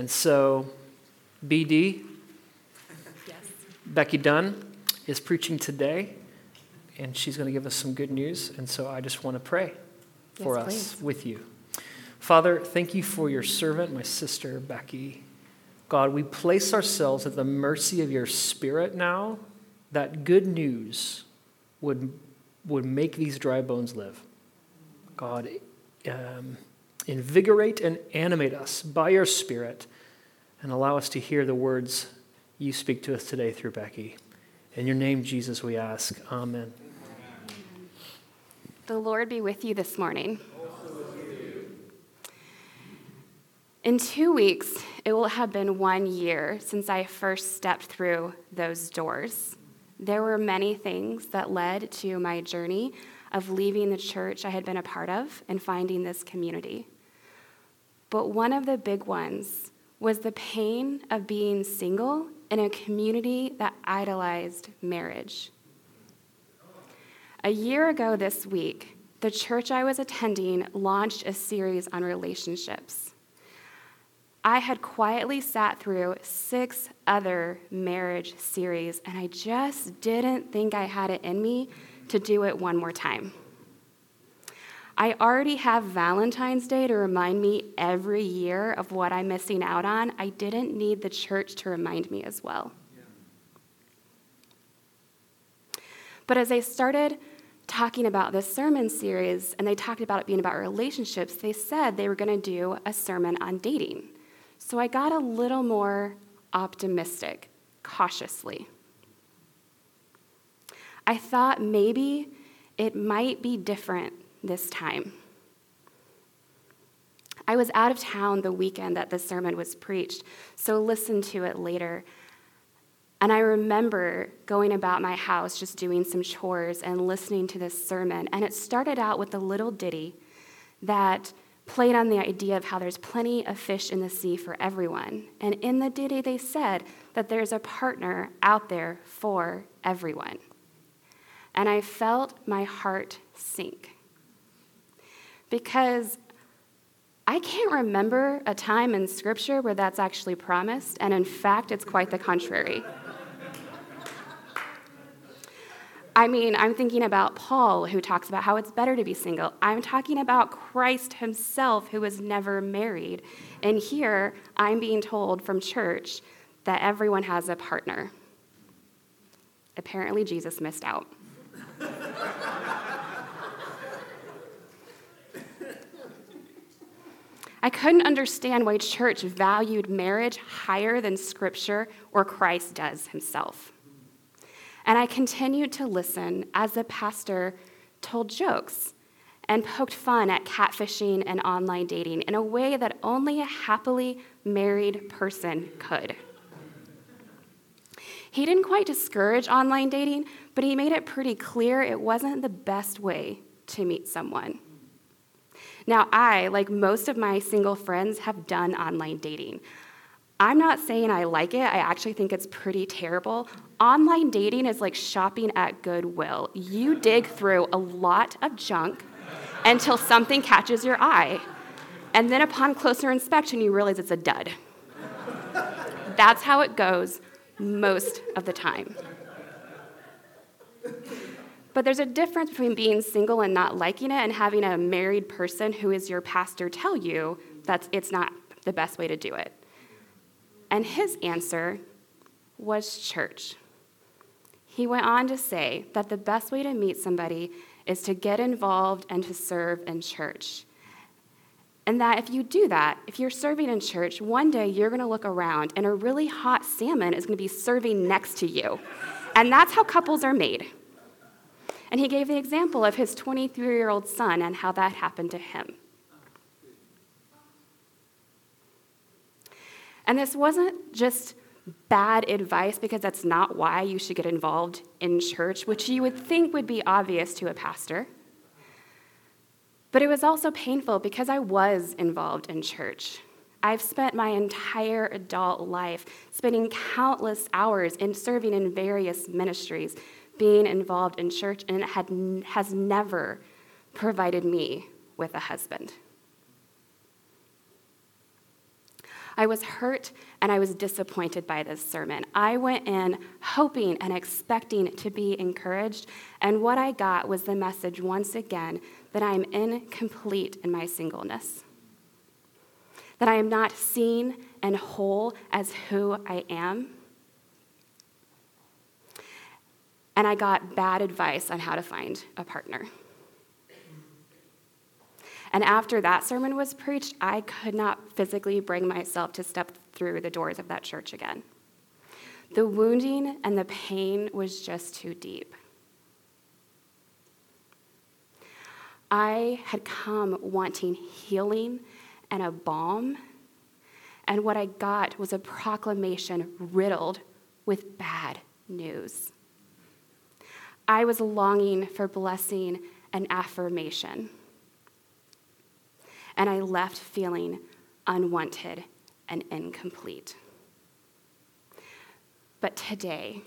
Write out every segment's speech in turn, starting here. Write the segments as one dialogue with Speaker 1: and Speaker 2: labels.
Speaker 1: And so, BD,
Speaker 2: Yes.
Speaker 1: Becky Dunn, is preaching today, and she's going to give us some good news. And so I just want to pray for
Speaker 2: Yes,
Speaker 1: us
Speaker 2: please.
Speaker 1: with you. Father, thank you for your servant, my sister Becky. God, we place ourselves at the mercy of your spirit now that good news would, would make these dry bones live. God, um, invigorate and animate us by your spirit and allow us to hear the words you speak to us today through Becky. In your name, Jesus, we ask. Amen.
Speaker 2: The Lord be with you this morning. In two weeks, it will have been one year since I first stepped through those doors. There were many things that led to my journey of leaving the church I had been a part of and finding this community. But one of the big ones was the pain of being single in a community that idolized marriage. A year ago this week, the church I was attending launched a series on relationships. I had quietly sat through six other marriage series, and I just didn't think I had it in me to do it one more time. I already have Valentine's Day to remind me every year of what I'm missing out on. I didn't need the church to remind me as well. But as I started talking about this sermon series and they talked about it being about relationships, they said they were going to do a sermon on dating. So I got a little more optimistic, cautiously. I thought maybe it might be different this time. I was out of town the weekend that the sermon was preached, so listened to it later. And I remember going about my house just doing some chores and listening to this sermon. And it started out with a little ditty that played on the idea of how there's plenty of fish in the sea for everyone. And in the ditty, they said that there's a partner out there for everyone. And I felt my heart sink. Because I can't remember a time in Scripture where that's actually promised, and in fact, it's quite the contrary. I mean, I'm thinking about Paul, who talks about how it's better to be single. I'm talking about Christ himself, who was never married. And here, I'm being told from church that everyone has a partner. Apparently, Jesus missed out. I couldn't understand why church valued marriage higher than Scripture or Christ does himself. And I continued to listen as the pastor told jokes and poked fun at catfishing and online dating in a way that only a happily married person could. He didn't quite discourage online dating, but he made it pretty clear it wasn't the best way to meet someone. Now, I, like most of my single friends, have done online dating. I'm not saying I like it, I actually think it's pretty terrible. Online dating is like shopping at Goodwill. You dig through a lot of junk until something catches your eye. And then upon closer inspection, you realize it's a dud. That's how it goes most of the time. But there's a difference between being single and not liking it and having a married person who is your pastor tell you that it's not the best way to do it. And his answer was church. He went on to say that the best way to meet somebody is to get involved and to serve in church. And that if you do that, if you're serving in church, one day you're going to look around and a really hot salmon is going to be serving next to you. And that's how couples are made. And he gave the example of his 23 year old son and how that happened to him. And this wasn't just bad advice because that's not why you should get involved in church, which you would think would be obvious to a pastor. But it was also painful because I was involved in church. I've spent my entire adult life spending countless hours in serving in various ministries, being involved in church, and it had, has never provided me with a husband. I was hurt and I was disappointed by this sermon. I went in hoping and expecting to be encouraged, and what I got was the message once again that I am incomplete in my singleness, that I am not seen and whole as who I am. And I got bad advice on how to find a partner. And after that sermon was preached, I could not physically bring myself to step through the doors of that church again. The wounding and the pain was just too deep. I had come wanting healing and a balm, and what I got was a proclamation riddled with bad news. I was longing for blessing and affirmation and I left feeling unwanted and incomplete. But today,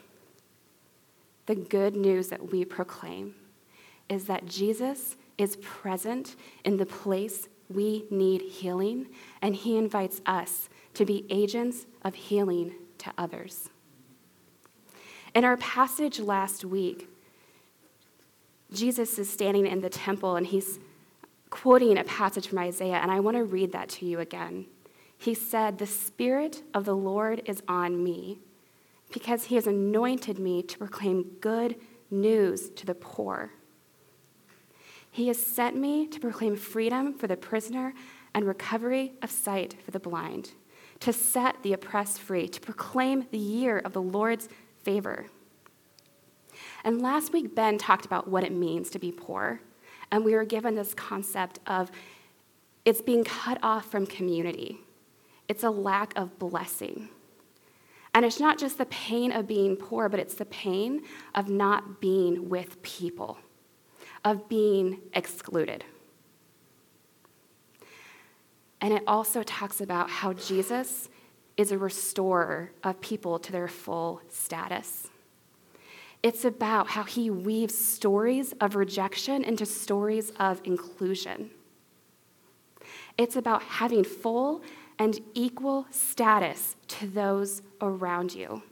Speaker 2: the good news that we proclaim is that Jesus is present in the place we need healing, and he invites us to be agents of healing to others. In our passage last week, Jesus is standing in the temple and he's quoting a passage from Isaiah, and I want to read that to you again. He said, The Spirit of the Lord is on me because he has anointed me to proclaim good news to the poor. He has sent me to proclaim freedom for the prisoner and recovery of sight for the blind, to set the oppressed free, to proclaim the year of the Lord's favor. And last week, Ben talked about what it means to be poor. And we were given this concept of it's being cut off from community, it's a lack of blessing. And it's not just the pain of being poor, but it's the pain of not being with people, of being excluded. And it also talks about how Jesus is a restorer of people to their full status. It's about how he weaves stories of rejection into stories of inclusion. It's about having full and equal status to those around you,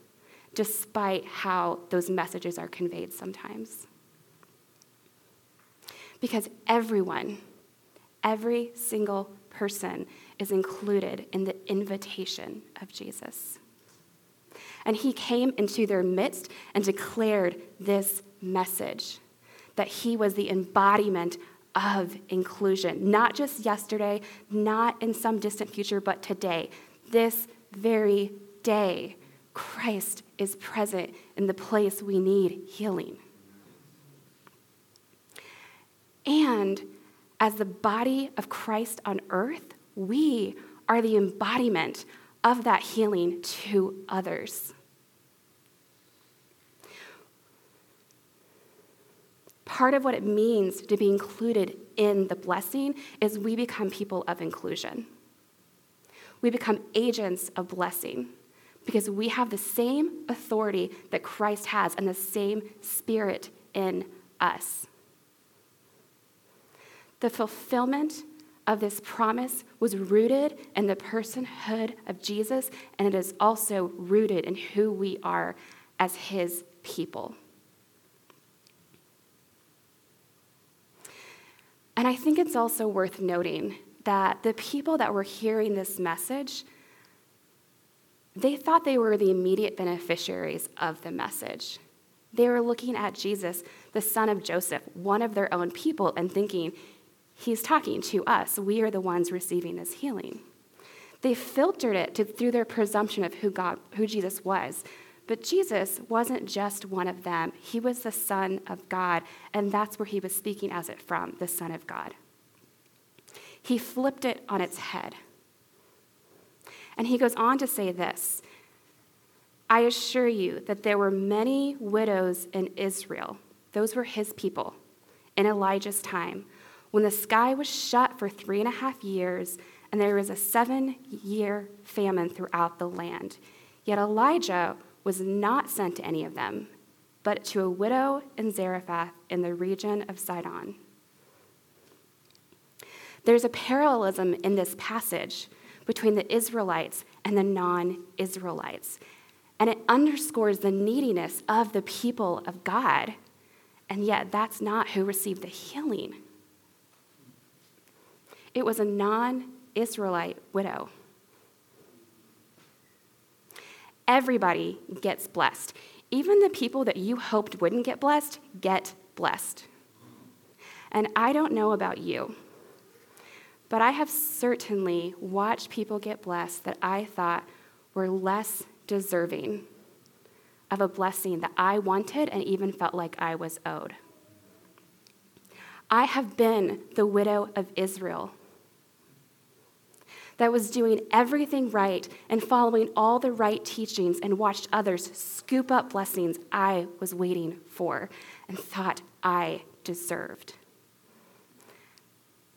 Speaker 2: despite how those messages are conveyed sometimes. Because everyone, every single person, is included in the invitation of Jesus. And he came into their midst and declared this message that he was the embodiment of inclusion, not just yesterday, not in some distant future, but today. This very day, Christ is present in the place we need healing. And as the body of Christ on earth, we are the embodiment of that healing to others. Part of what it means to be included in the blessing is we become people of inclusion. We become agents of blessing because we have the same authority that Christ has and the same spirit in us. The fulfillment of this promise was rooted in the personhood of Jesus, and it is also rooted in who we are as his people. And I think it's also worth noting that the people that were hearing this message, they thought they were the immediate beneficiaries of the message. They were looking at Jesus, the son of Joseph, one of their own people, and thinking, He's talking to us. We are the ones receiving this healing. They filtered it to, through their presumption of who, God, who Jesus was. But Jesus wasn't just one of them, he was the Son of God, and that's where he was speaking as it from the Son of God. He flipped it on its head. And he goes on to say this I assure you that there were many widows in Israel, those were his people, in Elijah's time when the sky was shut for three and a half years and there was a seven year famine throughout the land. Yet Elijah was not sent to any of them, but to a widow in Zarephath in the region of Sidon. There's a parallelism in this passage between the Israelites and the non Israelites. And it underscores the neediness of the people of God. And yet, that's not who received the healing. It was a non Israelite widow. Everybody gets blessed. Even the people that you hoped wouldn't get blessed get blessed. And I don't know about you, but I have certainly watched people get blessed that I thought were less deserving of a blessing that I wanted and even felt like I was owed. I have been the widow of Israel that was doing everything right and following all the right teachings and watched others scoop up blessings I was waiting for and thought I deserved.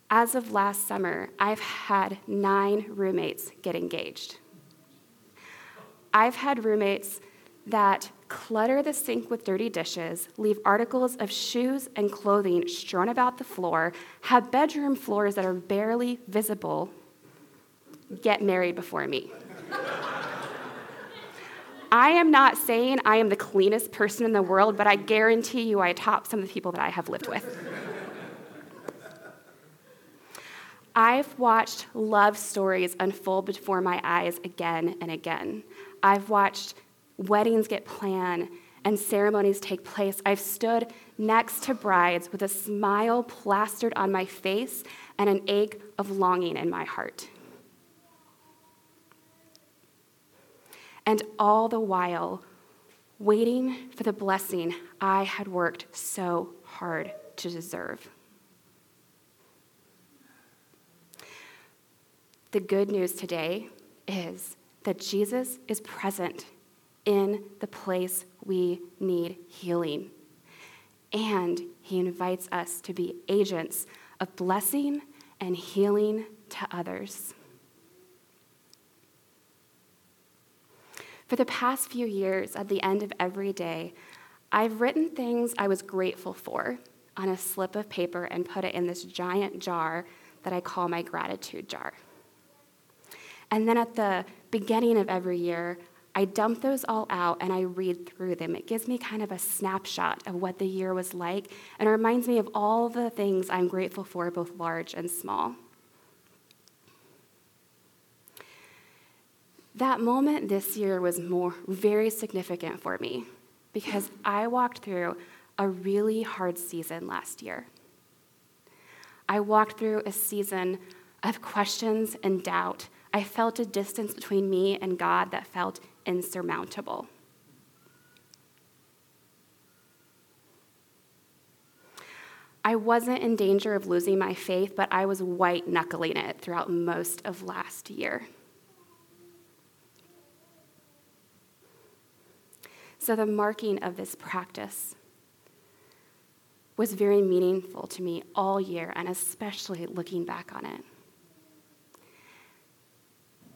Speaker 2: As of last summer, I've had nine roommates get engaged. I've had roommates that clutter the sink with dirty dishes, leave articles of shoes and clothing strewn about the floor, have bedroom floors that are barely visible, get married before me. I am not saying I am the cleanest person in the world, but I guarantee you I top some of the people that I have lived with. I've watched love stories unfold before my eyes again and again. I've watched weddings get planned and ceremonies take place. I've stood next to brides with a smile plastered on my face and an ache of longing in my heart. And all the while, waiting for the blessing I had worked so hard to deserve. The good news today is that Jesus is present in the place we need healing. And he invites us to be agents of blessing and healing to others. For the past few years, at the end of every day, I've written things I was grateful for on a slip of paper and put it in this giant jar that I call my gratitude jar. And then at the beginning of every year, I dump those all out and I read through them. It gives me kind of a snapshot of what the year was like and reminds me of all the things I'm grateful for, both large and small. That moment this year was more very significant for me because I walked through a really hard season last year. I walked through a season of questions and doubt I felt a distance between me and God that felt insurmountable. I wasn't in danger of losing my faith, but I was white knuckling it throughout most of last year. So, the marking of this practice was very meaningful to me all year, and especially looking back on it.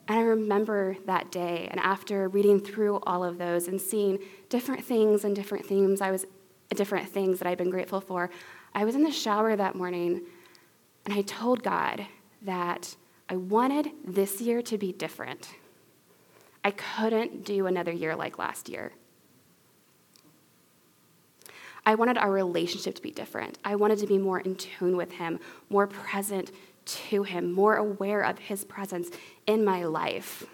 Speaker 2: And I remember that day, and after reading through all of those and seeing different things and different themes, I was different things that I'd been grateful for. I was in the shower that morning, and I told God that I wanted this year to be different. I couldn't do another year like last year. I wanted our relationship to be different. I wanted to be more in tune with Him, more present to Him, more aware of His presence in my life.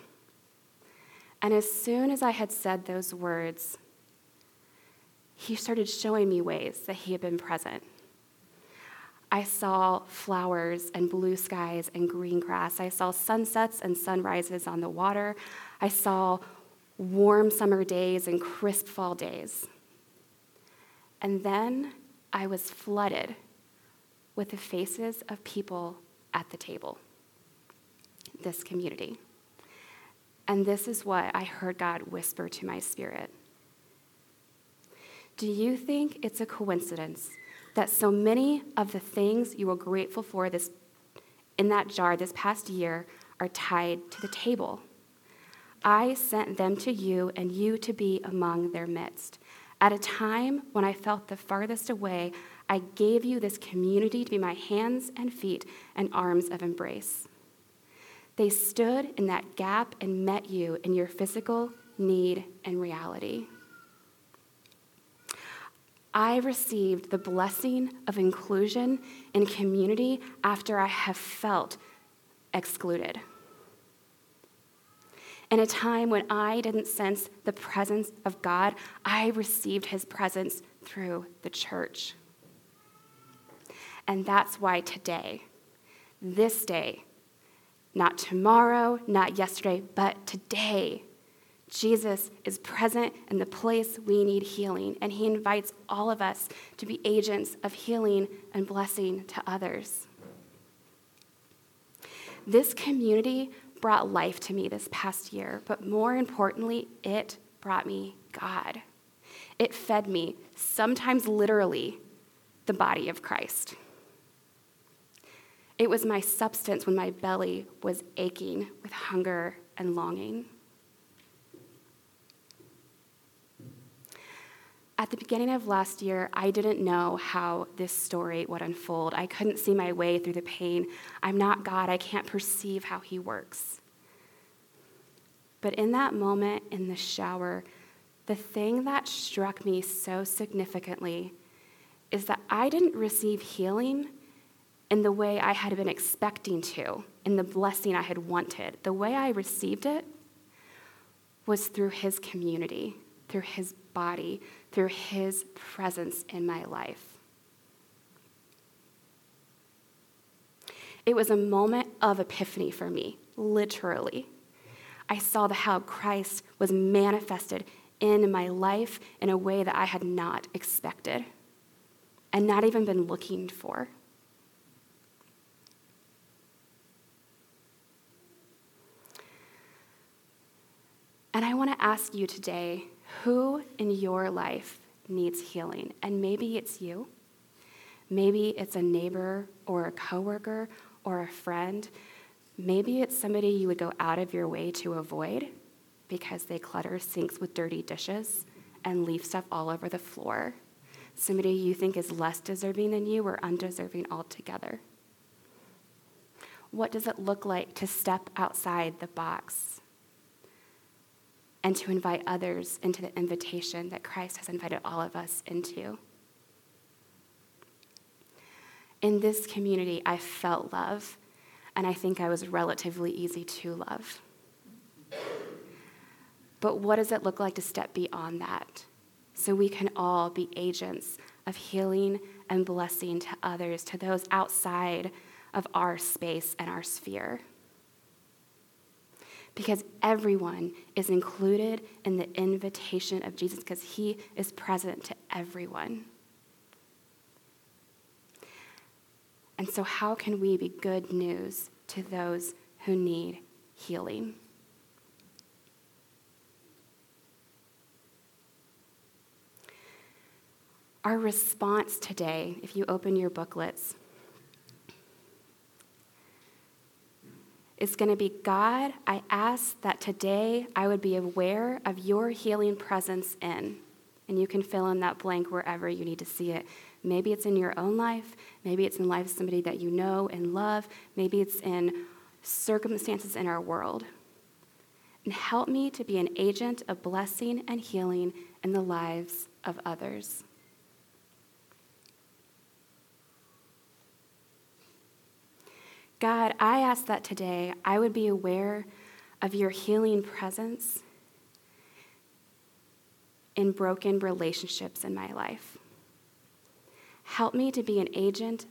Speaker 2: And as soon as I had said those words, He started showing me ways that He had been present. I saw flowers and blue skies and green grass. I saw sunsets and sunrises on the water. I saw warm summer days and crisp fall days. And then I was flooded with the faces of people at the table, this community. And this is what I heard God whisper to my spirit. Do you think it's a coincidence that so many of the things you were grateful for this, in that jar this past year are tied to the table? I sent them to you, and you to be among their midst. At a time when I felt the farthest away, I gave you this community to be my hands and feet and arms of embrace. They stood in that gap and met you in your physical need and reality. I received the blessing of inclusion in community after I have felt excluded. In a time when I didn't sense the presence of God, I received his presence through the church. And that's why today, this day, not tomorrow, not yesterday, but today, Jesus is present in the place we need healing, and he invites all of us to be agents of healing and blessing to others. This community brought life to me this past year, but more importantly, it brought me God. It fed me, sometimes literally, the body of Christ. It was my substance when my belly was aching with hunger and longing. At the beginning of last year, I didn't know how this story would unfold. I couldn't see my way through the pain. I'm not God, I can't perceive how He works. But in that moment in the shower, the thing that struck me so significantly is that I didn't receive healing in the way I had been expecting to, in the blessing I had wanted. The way I received it was through His community, through His body, through His presence in my life. It was a moment of epiphany for me, literally. I saw the how Christ was manifested in my life in a way that I had not expected and not even been looking for. And I want to ask you today who in your life needs healing? And maybe it's you. Maybe it's a neighbor or a coworker or a friend. Maybe it's somebody you would go out of your way to avoid because they clutter sinks with dirty dishes and leave stuff all over the floor. Somebody you think is less deserving than you or undeserving altogether. What does it look like to step outside the box and to invite others into the invitation that Christ has invited all of us into. In this community, I felt love, and I think I was relatively easy to love. But what does it look like to step beyond that so we can all be agents of healing and blessing to others, to those outside of our space and our sphere? Because everyone is included in the invitation of Jesus because he is present to everyone. And so, how can we be good news to those who need healing? Our response today, if you open your booklets, is going to be God, I ask that today I would be aware of your healing presence in. And you can fill in that blank wherever you need to see it. Maybe it's in your own life. Maybe it's in the life of somebody that you know and love. Maybe it's in circumstances in our world. And help me to be an agent of blessing and healing in the lives of others. God, I ask that today I would be aware of your healing presence in broken relationships in my life. Help me to be an agent